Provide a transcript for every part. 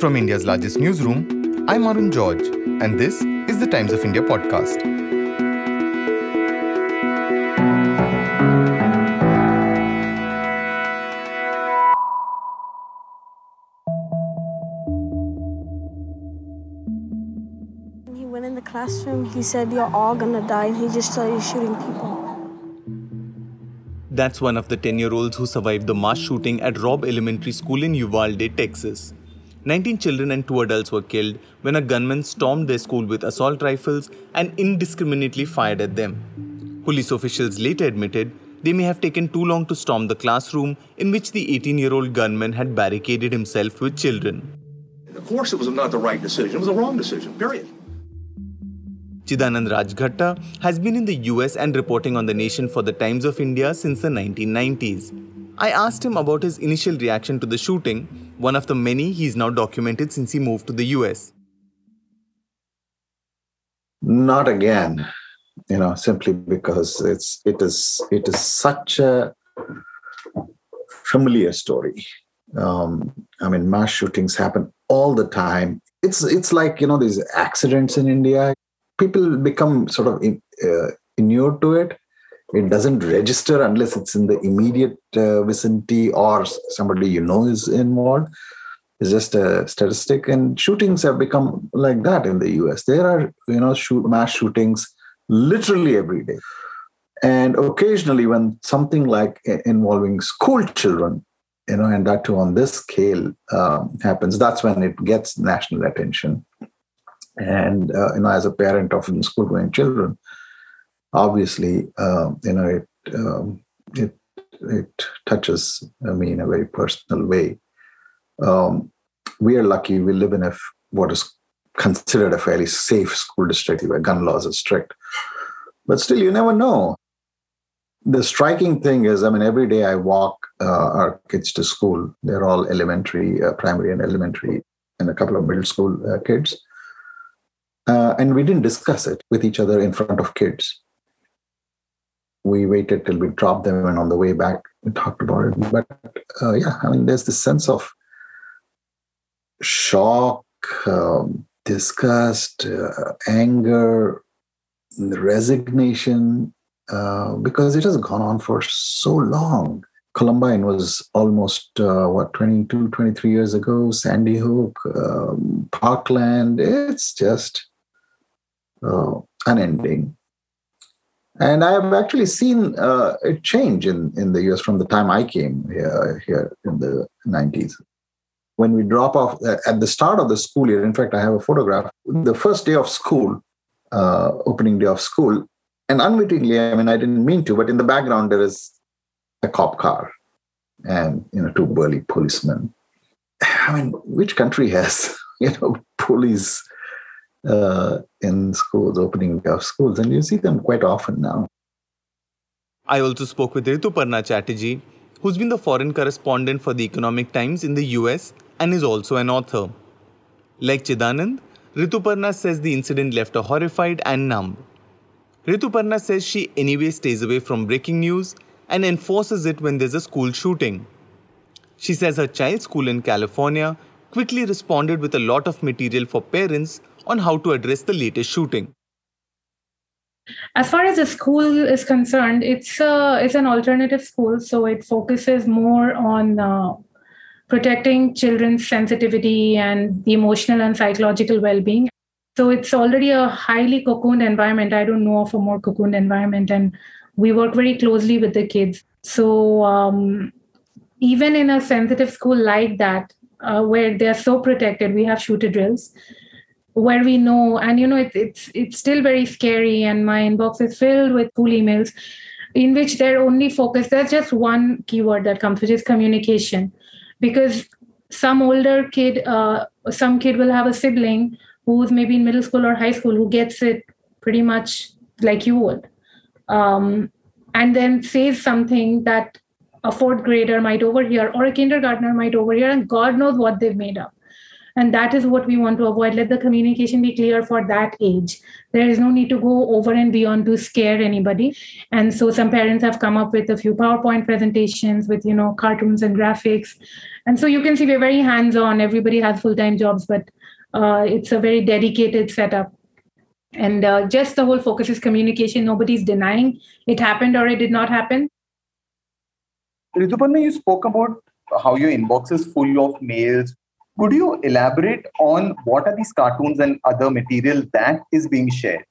From India's largest newsroom, I'm Arun George, and this is the Times of India podcast. When he went in the classroom, he said, You're all gonna die, and he just started shooting people. That's one of the 10 year olds who survived the mass shooting at Robb Elementary School in Uvalde, Texas. 19 children and 2 adults were killed when a gunman stormed their school with assault rifles and indiscriminately fired at them. Police officials later admitted they may have taken too long to storm the classroom in which the 18 year old gunman had barricaded himself with children. Of course, it was not the right decision. It was the wrong decision, period. Chidanand Rajghatta has been in the US and reporting on the nation for the Times of India since the 1990s. I asked him about his initial reaction to the shooting, one of the many he's now documented since he moved to the US. Not again, you know, simply because it's it is it is such a familiar story. Um, I mean, mass shootings happen all the time. It's it's like you know these accidents in India. People become sort of in, uh, inured to it. It doesn't register unless it's in the immediate uh, vicinity or somebody you know is involved. It's just a statistic, and shootings have become like that in the U.S. There are you know shoot mass shootings literally every day, and occasionally when something like involving school children you know, and that too on this scale um, happens, that's when it gets national attention. And uh, you know, as a parent of school-going children, obviously, uh, you know, it um, it it touches me in a very personal way. Um, we are lucky; we live in a what is considered a fairly safe school district where gun laws are strict. But still, you never know the striking thing is, I mean, every day I walk uh, our kids to school. They're all elementary, uh, primary, and elementary, and a couple of middle school uh, kids. Uh, and we didn't discuss it with each other in front of kids. We waited till we dropped them, and on the way back, we talked about it. But uh, yeah, I mean, there's this sense of shock, um, disgust, uh, anger, resignation, uh, because it has gone on for so long. Columbine was almost, uh, what, 22, 23 years ago, Sandy Hook, um, Parkland. It's just uh, unending. And I have actually seen uh, it change in, in the US from the time I came here, here in the 90s. When we drop off uh, at the start of the school year, in fact, I have a photograph. The first day of school, opening day of school, and unwittingly, I mean, I didn't mean to, but in the background there is a cop car and you know two burly policemen. I mean, which country has you know police uh, in schools, opening of schools, and you see them quite often now. I also spoke with Rituparna Chatterjee, who's been the foreign correspondent for the Economic Times in the US and is also an author. Like Chidanand, Rituparna says the incident left her horrified and numb. Rituparna says she anyway stays away from breaking news and enforces it when there's a school shooting. She says her child's school in California quickly responded with a lot of material for parents on how to address the latest shooting. As far as the school is concerned, it's a, it's an alternative school, so it focuses more on uh, protecting children's sensitivity and the emotional and psychological well-being so it's already a highly cocooned environment. I don't know of a more cocooned environment. And we work very closely with the kids. So um, even in a sensitive school like that, uh, where they're so protected, we have shooter drills where we know, and you know, it, it's it's still very scary. And my inbox is filled with school emails in which they're only focused. There's just one keyword that comes, which is communication, because some older kid, uh, some kid will have a sibling who's maybe in middle school or high school who gets it pretty much like you would um, and then says something that a fourth grader might overhear or a kindergartner might overhear and god knows what they've made up and that is what we want to avoid. Let the communication be clear for that age. There is no need to go over and beyond to scare anybody. And so some parents have come up with a few powerpoint presentations with you know cartoons and graphics. And so you can see we're very hands on everybody has full time jobs but uh, it's a very dedicated setup. And uh, just the whole focus is communication. Nobody's denying. It happened or it did not happen. Rituparna, you spoke about how your inbox is full of mails could you elaborate on what are these cartoons and other material that is being shared?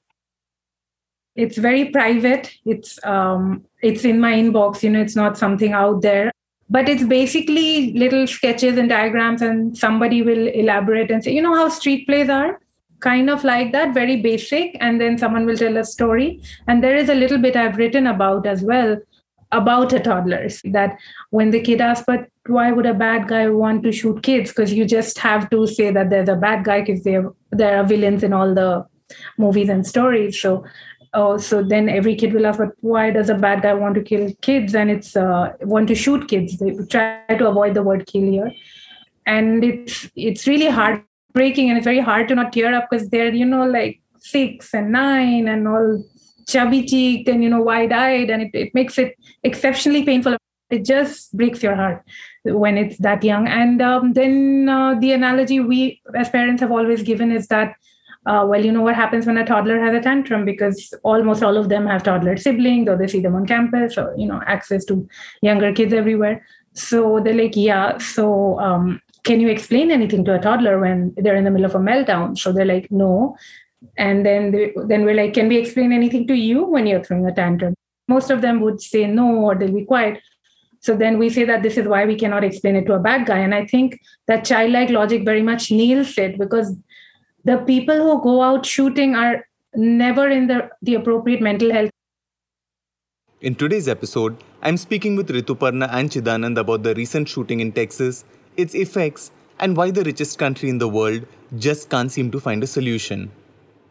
It's very private. It's um, it's in my inbox. You know, it's not something out there. But it's basically little sketches and diagrams, and somebody will elaborate and say, you know, how street plays are kind of like that, very basic. And then someone will tell a story. And there is a little bit I've written about as well about a toddlers that when the kid asks but why would a bad guy want to shoot kids? Because you just have to say that there's a bad guy because there there are villains in all the movies and stories. So oh so then every kid will ask but why does a bad guy want to kill kids? And it's uh, want to shoot kids. They try to avoid the word kill here. And it's it's really heartbreaking and it's very hard to not tear up because they're you know like six and nine and all chubby cheeked and you know wide eyed and it, it makes it exceptionally painful. It just breaks your heart when it's that young. And um, then uh, the analogy we as parents have always given is that uh, well you know what happens when a toddler has a tantrum because almost all of them have toddler siblings or they see them on campus or you know access to younger kids everywhere. So they're like yeah so um, can you explain anything to a toddler when they're in the middle of a meltdown? So they're like no. And then they, then we're like can we explain anything to you when you're throwing a tantrum? Most of them would say no or they'll be quiet so then we say that this is why we cannot explain it to a bad guy and i think that childlike logic very much nails it because the people who go out shooting are never in the, the appropriate mental health in today's episode, I'm speaking with Rituparna and Chidanand about the recent shooting in Texas, its effects, and why the richest country in the world just can't seem to find a solution.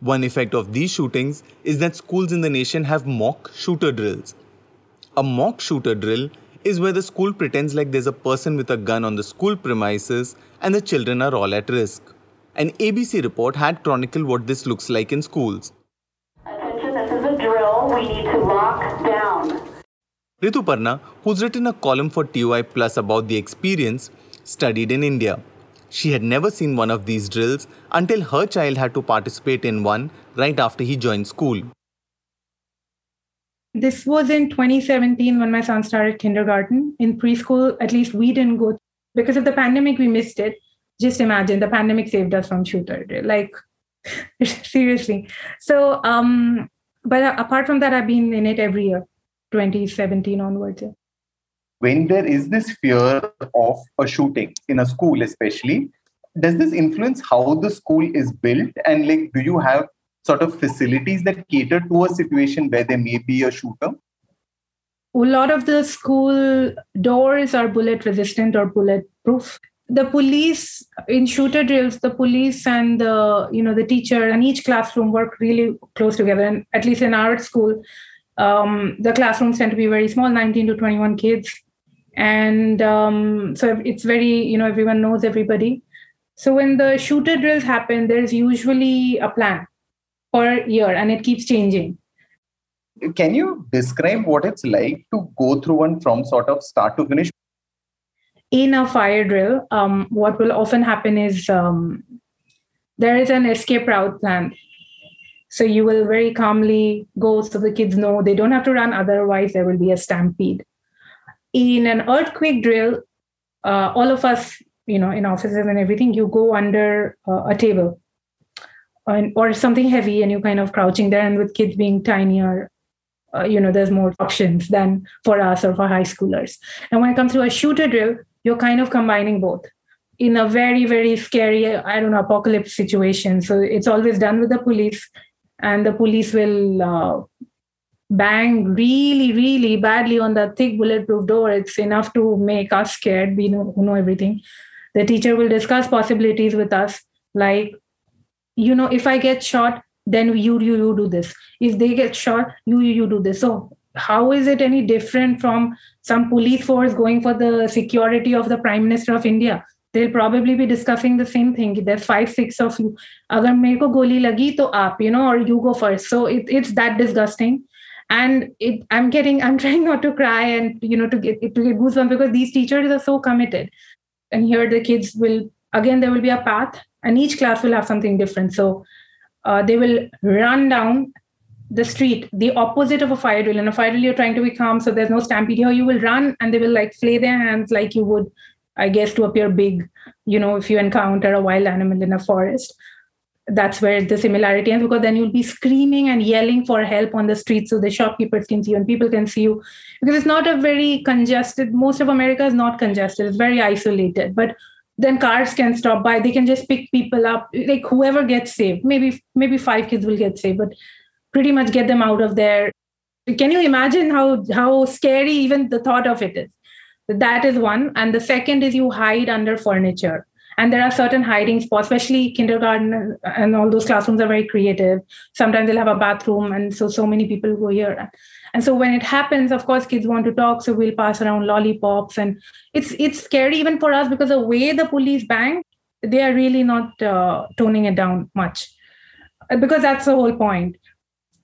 One effect of these shootings is that schools in the nation have mock shooter drills. A mock shooter drill is where the school pretends like there's a person with a gun on the school premises and the children are all at risk. An ABC report had chronicled what this looks like in schools. Attention, this is a drill. We need to lock down. Rituparna, who's written a column for TOI Plus about the experience, studied in India. She had never seen one of these drills until her child had to participate in one right after he joined school. This was in 2017 when my son started kindergarten. In preschool, at least we didn't go because of the pandemic, we missed it. Just imagine the pandemic saved us from shooter. Like, seriously. So, um, but apart from that, I've been in it every year, 2017 onwards. When there is this fear of a shooting in a school especially does this influence how the school is built and like do you have sort of facilities that cater to a situation where there may be a shooter? A lot of the school doors are bullet resistant or bulletproof. The police in shooter drills the police and the you know the teacher and each classroom work really close together. And at least in our school um, the classrooms tend to be very small 19 to 21 kids. And um, so it's very you know everyone knows everybody. So when the shooter drills happen there's usually a plan per year and it keeps changing. Can you describe what it's like to go through one from sort of start to finish? In a fire drill um, what will often happen is um, there is an escape route plan. So you will very calmly go so the kids know they don't have to run otherwise there will be a stampede. In an earthquake drill, uh, all of us, you know, in offices and everything, you go under uh, a table or, something heavy and you kind of crouching there. And with kids being tinier, uh, you know, there's more options than for us or for high schoolers. And when it comes to a shooter drill, you're kind of combining both in a very, very scary, I don't know, apocalypse situation. So it's always done with the police, and the police will uh, bang really, really badly on the thick bulletproof door, it's enough to make us scared. We know know everything. The teacher will discuss possibilities with us, like, you know, if I get shot, then you you you do this. If they get shot, you you, you do this. So how is it any different from some police force going for the security of the prime minister of India? they'll probably be discussing the same thing there's five six of you agar mere ko goli lagi to aap you know or you go first so it, it's that disgusting and it, i'm getting i'm trying not to cry and you know to get to get goosebumps because these teachers are so committed and here the kids will again there will be a path and each class will have something different so uh, they will run down the street the opposite of a fire drill in a fire drill you're trying to be calm so there's no stampede here you will run and they will like flay their hands like you would I guess, to appear big, you know, if you encounter a wild animal in a forest. That's where the similarity ends because then you'll be screaming and yelling for help on the street so the shopkeepers can see you and people can see you. Because it's not a very congested, most of America is not congested, it's very isolated. But then cars can stop by, they can just pick people up, like whoever gets saved. Maybe maybe five kids will get saved, but pretty much get them out of there. Can you imagine how how scary even the thought of it is? that is one and the second is you hide under furniture and there are certain hiding spots especially kindergarten and all those classrooms are very creative. Sometimes they'll have a bathroom and so so many people go here. And so when it happens of course kids want to talk so we'll pass around lollipops. And it's it's scary even for us because the way the police bang they are really not uh, toning it down much. Because that's the whole point.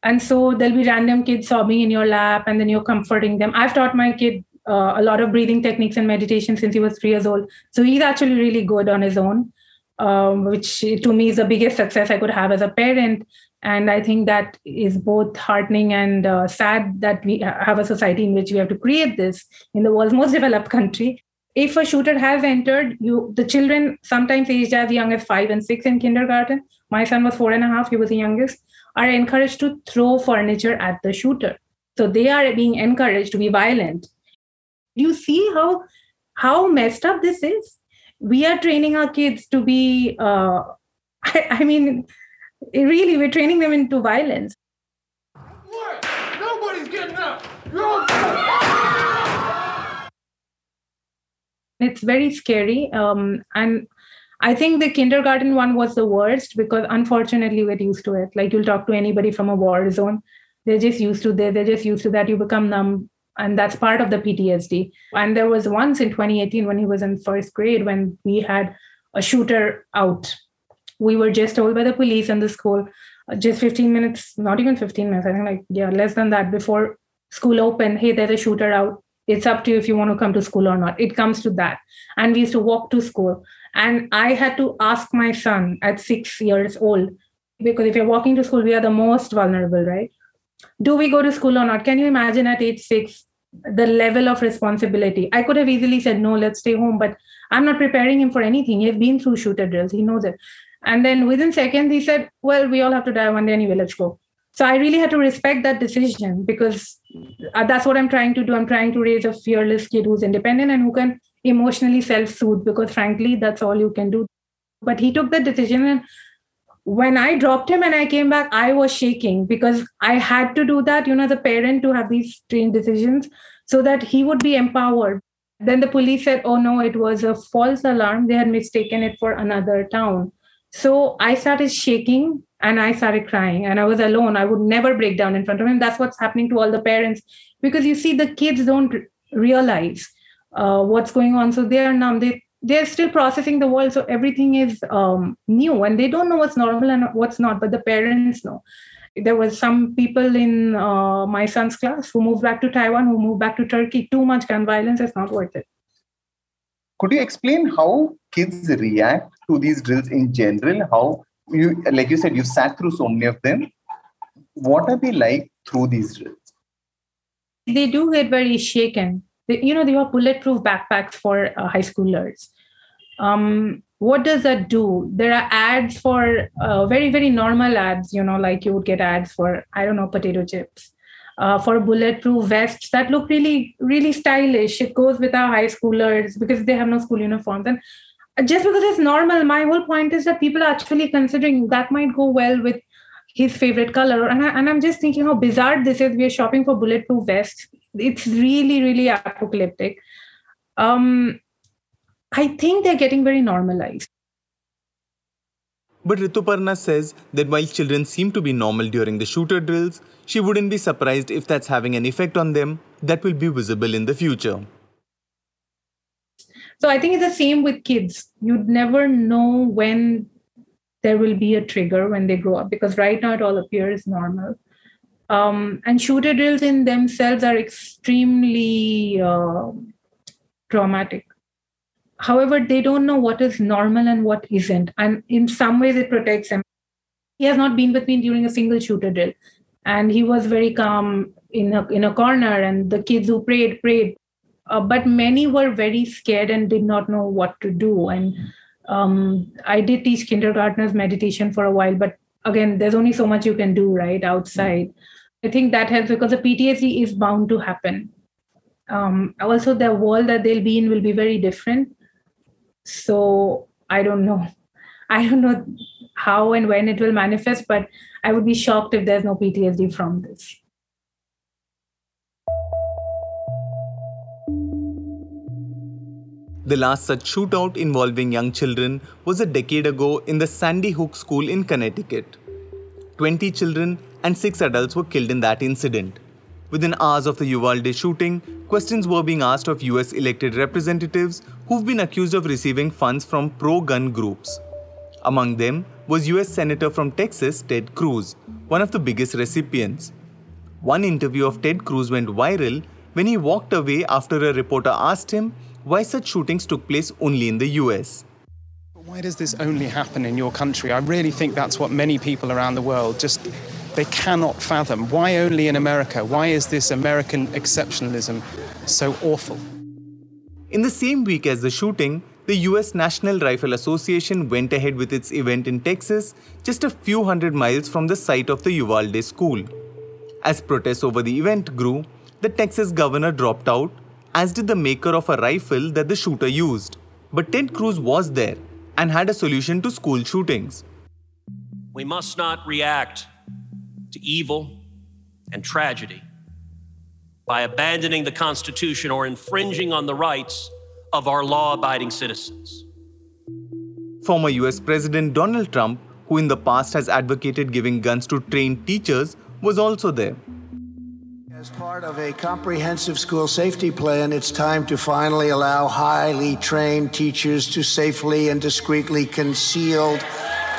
And so there'll be random kids sobbing in your lap and then you're comforting them. I've taught my kid uh, a lot of breathing techniques and meditation since he was three years old. So he's actually really good on his own, um, which to me is the biggest success I could have as a parent. And I think that is both heartening and uh, sad that we have a society in which we have to create this in the world's most developed country. If a shooter has entered, you the children sometimes aged as young as five and six in kindergarten. My son was four and a half; he was the youngest. Are encouraged to throw furniture at the shooter. So they are being encouraged to be violent you see how how messed up this is? We are training our kids to be uh, I, I mean really we're training them into violence. What? nobody's getting up. It's very scary. Um, and i think the kindergarten one was the worst because unfortunately we're used to it. Like you'll talk to anybody from a war zone. They're just used to this. They're just used to that. You become numb and that's part of the PTSD. And there was once in 2018 when he was in first grade when we had a shooter out. We were just told by the police and the school uh, just 15 minutes, not even 15 minutes, I think like, yeah, less than that before school opened. Hey, there's a shooter out. It's up to you if you want to come to school or not. It comes to that. And we used to walk to school. And I had to ask my son at six years old, because if you're walking to school, we are the most vulnerable, right? Do we go to school or not? Can you imagine at age six the level of responsibility? I could have easily said no let's stay home but i'm not preparing him for anything. He's been through shooter drills. He knows it. And then within seconds he said well we all have to die one day anyway. Let's go. So i really had to respect that decision because uh, that's what i'm trying to do. I'm trying to raise a fearless kid who's independent and who can emotionally self-soothe because frankly that's all you can do. But he took that decision and when I dropped him and I came back, I was shaking because I had to do that, you know, the parent to have these strange decisions so that he would be empowered. Then the police said, oh no, it was a false alarm. They had mistaken it for another town. So I started shaking and I started crying and I was alone. I would never break down in front of him. That's what's happening to all the parents because you see, the kids don't realize uh, what's going on. So they are numb. They they're still processing the world so everything is um, new and they don't know what's normal and what's not but the parents know. There was some people in uh, my son's class who moved back to taiwan who moved back to turkey. Too much gun violence is not worth it. Could you explain how kids react to these drills in general? How you like you said you sat through so many of them. What are they like through these drills? They do get very shaken you know they have bulletproof backpacks for uh, high schoolers. Um, what does that do? There are ads for uh, very very normal ads you know like you would get ads for i don't know potato chips uh, for bulletproof vests that look really really stylish. It goes with our high schoolers because they have no school uniforms. And just because it's normal my whole point is that people are actually considering that might go well with his favorite color. And, I, and i'm just thinking how bizarre this is. We're shopping for bulletproof vests it's really really apocalyptic um I think they're getting very normalized. But Rituparna says that while children seem to be normal during the shooter drills, she wouldn't be surprised if that's having an effect on them that will be visible in the future. So I think it's the same with kids. You'd never know when there will be a trigger when they grow up because right now it all appears normal. Um, and shooter drills in themselves are extremely uh, traumatic. However, they don't know what is normal and what isn't. And in some ways, it protects them. He has not been with me during a single shooter drill. And he was very calm in a, in a corner, and the kids who prayed, prayed. Uh, but many were very scared and did not know what to do. And um, I did teach kindergartners meditation for a while, but again, there's only so much you can do, right, outside. I think that helps because the PTSD is bound to happen. Um, also, the world that they'll be in will be very different. So I don't know. I don't know how and when it will manifest, but I would be shocked if there's no PTSD from this. The last such shootout involving young children was a decade ago in the Sandy Hook School in Connecticut. 20 children and 6 adults were killed in that incident. Within hours of the Uvalde shooting, questions were being asked of US elected representatives who've been accused of receiving funds from pro gun groups. Among them was US Senator from Texas, Ted Cruz, one of the biggest recipients. One interview of Ted Cruz went viral when he walked away after a reporter asked him why such shootings took place only in the US. Why does this only happen in your country? I really think that's what many people around the world just they cannot fathom. Why only in America? Why is this American exceptionalism so awful? In the same week as the shooting, the US National Rifle Association went ahead with its event in Texas, just a few hundred miles from the site of the Uvalde school. As protests over the event grew, the Texas governor dropped out as did the maker of a rifle that the shooter used. But Ted Cruz was there and had a solution to school shootings. We must not react to evil and tragedy by abandoning the Constitution or infringing on the rights of our law abiding citizens. Former US President Donald Trump, who in the past has advocated giving guns to trained teachers, was also there. As part of a comprehensive school safety plan, it's time to finally allow highly trained teachers to safely and discreetly concealed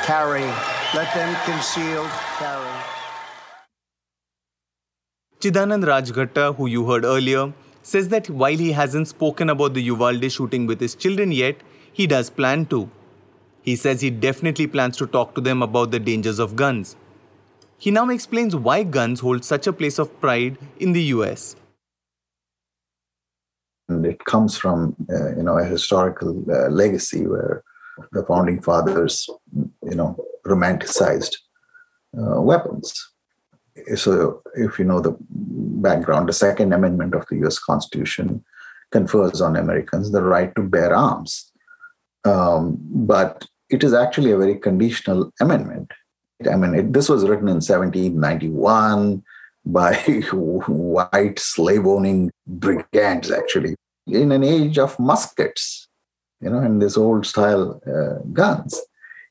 carry. Let them concealed carry. Chidanand Rajghatta, who you heard earlier, says that while he hasn't spoken about the Uvalde shooting with his children yet, he does plan to. He says he definitely plans to talk to them about the dangers of guns. He now explains why guns hold such a place of pride in the US. And it comes from uh, you know a historical uh, legacy where the founding fathers you know romanticized uh, weapons. So if you know the background, the Second Amendment of the U.S. Constitution confers on Americans the right to bear arms, um, but it is actually a very conditional amendment I mean, it, this was written in 1791 by white slave owning brigands, actually, in an age of muskets, you know, and this old style uh, guns.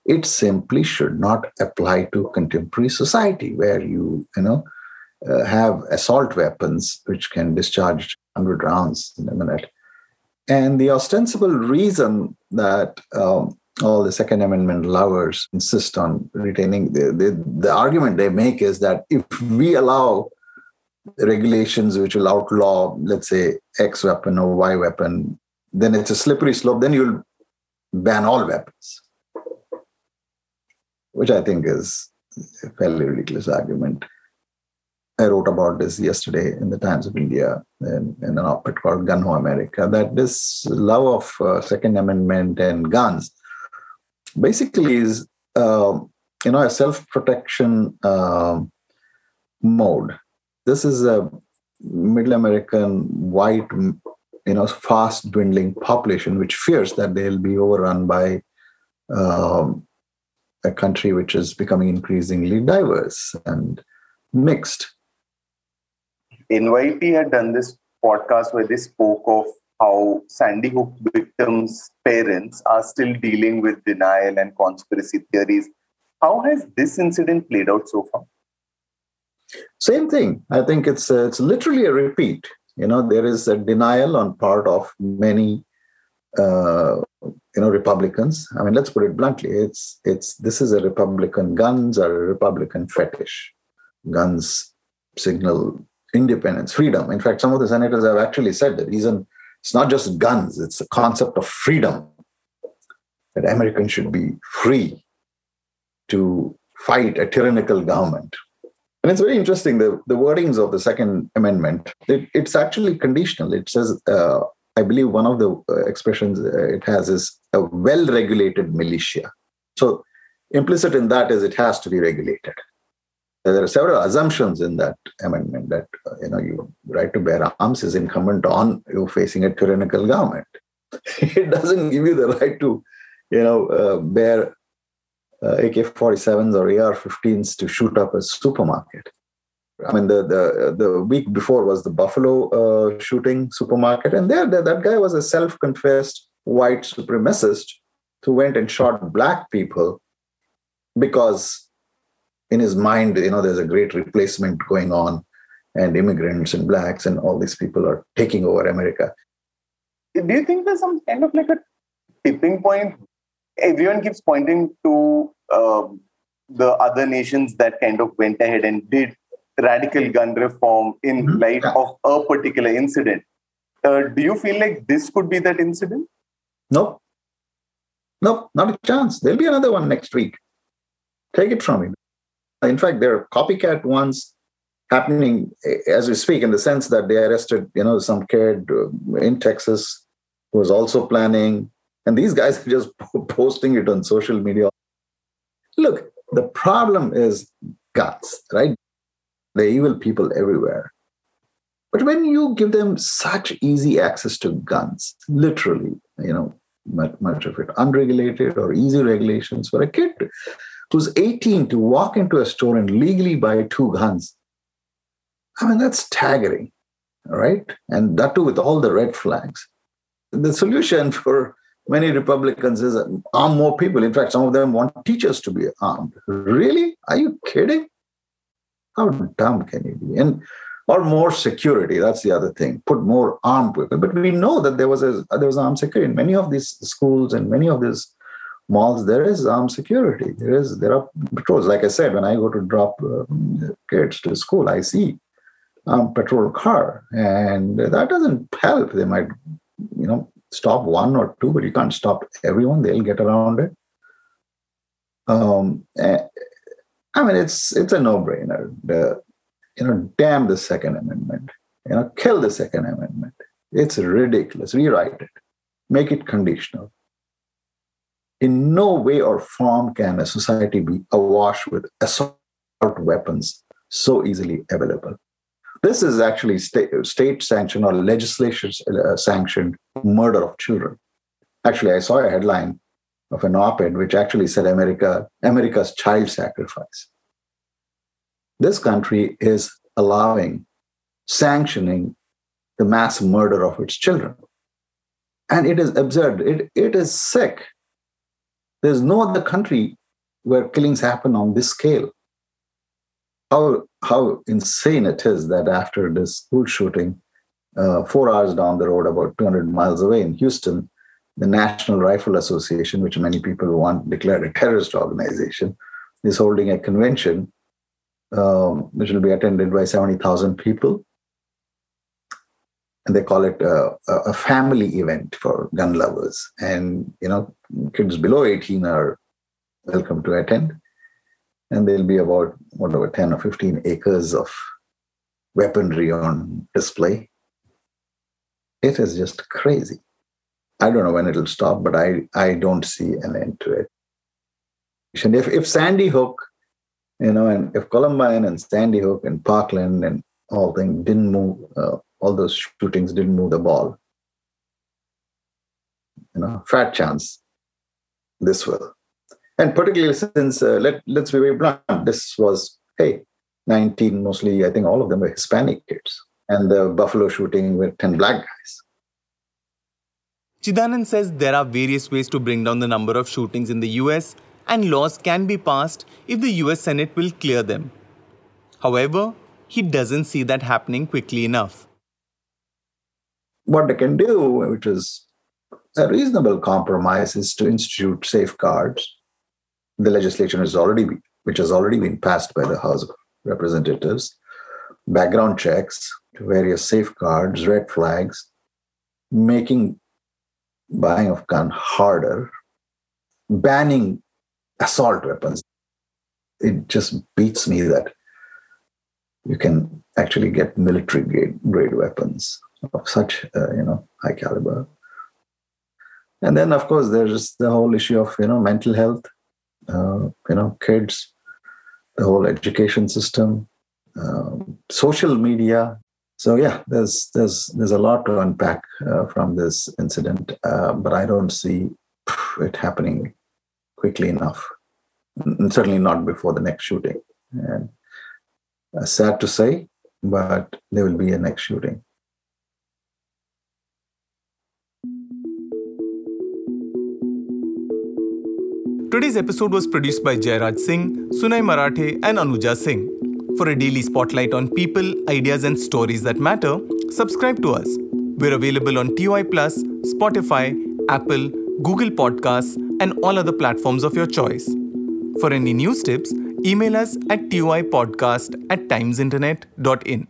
It simply should not apply to contemporary society where you, you know, uh, have assault weapons which can discharge 100 rounds in a minute. And the ostensible reason that um, all the Second Amendment lovers insist on retaining the, the, the argument they make is that if we allow regulations which will outlaw, let's say, X weapon or Y weapon, then it's a slippery slope. Then you'll ban all weapons, which I think is a fairly ridiculous argument. I wrote about this yesterday in the Times of India in, in an op-ed called Gun Ho America, that this love of uh, Second Amendment and guns basically is uh, you know a self-protection uh, mode. This is a middle American white, you know, fast dwindling population which fears that they'll be overrun by um, a country which is becoming increasingly diverse and mixed. NYP had done this podcast where they spoke of how Sandy Hook victims' parents are still dealing with denial and conspiracy theories. How has this incident played out so far? Same thing. I think it's uh, it's literally a repeat. You know, there is a denial on part of many uh, you know Republicans. I mean, let's put it bluntly: it's it's this is a Republican. Guns are a Republican fetish. Guns signal independence, freedom. In fact, some of the senators have actually said the reason it's not just guns; it's the concept of freedom. That Americans should be free to fight a tyrannical government. And it's very interesting the, the wordings of the Second Amendment. It, it's actually conditional. It says uh, I believe one of the uh, expressions uh, it has is a well regulated militia. So, implicit in that is it has to be regulated. There are several assumptions in that amendment that uh, you know your right to bear arms is incumbent on you facing a tyrannical government. it doesn't give you the right to you know uh, bear uh, AK-47s or AR-15s to shoot up a supermarket. I mean, the the the week before was the Buffalo uh, shooting supermarket, and there there that guy was a self-confessed white supremacist who went and shot black people because in his mind, you know, there's a great replacement going on, and immigrants and blacks and all these people are taking over America. Do you think there's some kind of like a tipping point? Everyone keeps pointing to um, the other nations that kind of went ahead and did radical gun reform in mm-hmm. light of a particular incident. Uh, do you feel like this could be that incident? No. No, not a chance. There'll be another one next week. Take it from me. In fact, there are copycat ones happening as we speak, in the sense that they arrested, you know, some kid uh, in Texas who was also planning, and these guys are just posting it on social media. Look, the problem is guts, right? The evil people everywhere. But when you give them such easy access to guns, literally, you know, much, much of it unregulated or easy regulations for a kid who's 18 to walk into a store and legally buy two guns, I mean, that's staggering, right? And that too with all the red flags. The solution for many Republicans is arm more people. In fact, some of them want teachers to be armed. Really? Are you kidding? How dumb can you be? And or more security. That's the other thing. Put more armed people. But we know that there was a there was armed security in many of these schools and many of these malls. There is armed security. There is there are patrols. Like I said, when I go to drop um, kids to school, I see um, patrol car, and that doesn't help. They might, you know, stop one or two, but you can't stop everyone. They'll get around it. Um, I mean, it's it's a no-brainer. The, you know, damn the Second Amendment. You know, kill the Second Amendment. It's ridiculous. Rewrite it. Make it conditional. In no way or form can a society be awash with assault weapons so easily available. This is actually state, state sanctioned or legislation uh, sanctioned murder of children. Actually, I saw a headline of an op-ed which actually said America, America's child sacrifice. This country is allowing, sanctioning the mass murder of its children. And it is absurd. It, it is sick. There's no other country where killings happen on this scale. How, how insane it is that after this school shooting, uh, four hours down the road, about 200 miles away in Houston, the National Rifle Association, which many people want declared a terrorist organization, is holding a convention um, which will be attended by 70,000 people. And they call it a, a, family event for gun lovers. And, you know, kids below 18 are welcome to attend. And there'll be about, whatever, 10 or 15 acres of weaponry on display. It is just crazy. I don't know when it'll stop, but I, I don't see an end to it. If, if Sandy Hook, you know, and if Columbine and Sandy Hook and Parkland and all things didn't move, uh, all those shootings didn't move the ball, you know, fat chance this will. And particularly since, uh, let, let's be very blunt, this was, hey, 19, mostly, I think all of them were Hispanic kids. And the Buffalo shooting with 10 black guys. Chidanand says there are various ways to bring down the number of shootings in the US, and laws can be passed if the US Senate will clear them. However, he doesn't see that happening quickly enough. What they can do, which is a reasonable compromise is to institute safeguards. The legislation is already, which has already been passed by the House of Representatives, background checks, various safeguards, red flags, making buying of gun harder, banning assault weapons. It just beats me that you can actually get military grade, grade weapons of such uh, you know high caliber. And then of course there's the whole issue of you know mental health, uh, you know kids, the whole education system, um, social media. So yeah, there's there's there's a lot to unpack uh, from this incident, uh, but I don't see it happening quickly enough. And certainly not before the next shooting. And uh, sad to say, but there will be a next shooting. Today's episode was produced by Jairaj Singh, Sunay Marathe, and Anuja Singh. For a daily spotlight on people, ideas, and stories that matter, subscribe to us. We're available on TOI Plus, Spotify, Apple, Google Podcasts, and all other platforms of your choice. For any news tips, email us at toipodcast at timesinternet.in.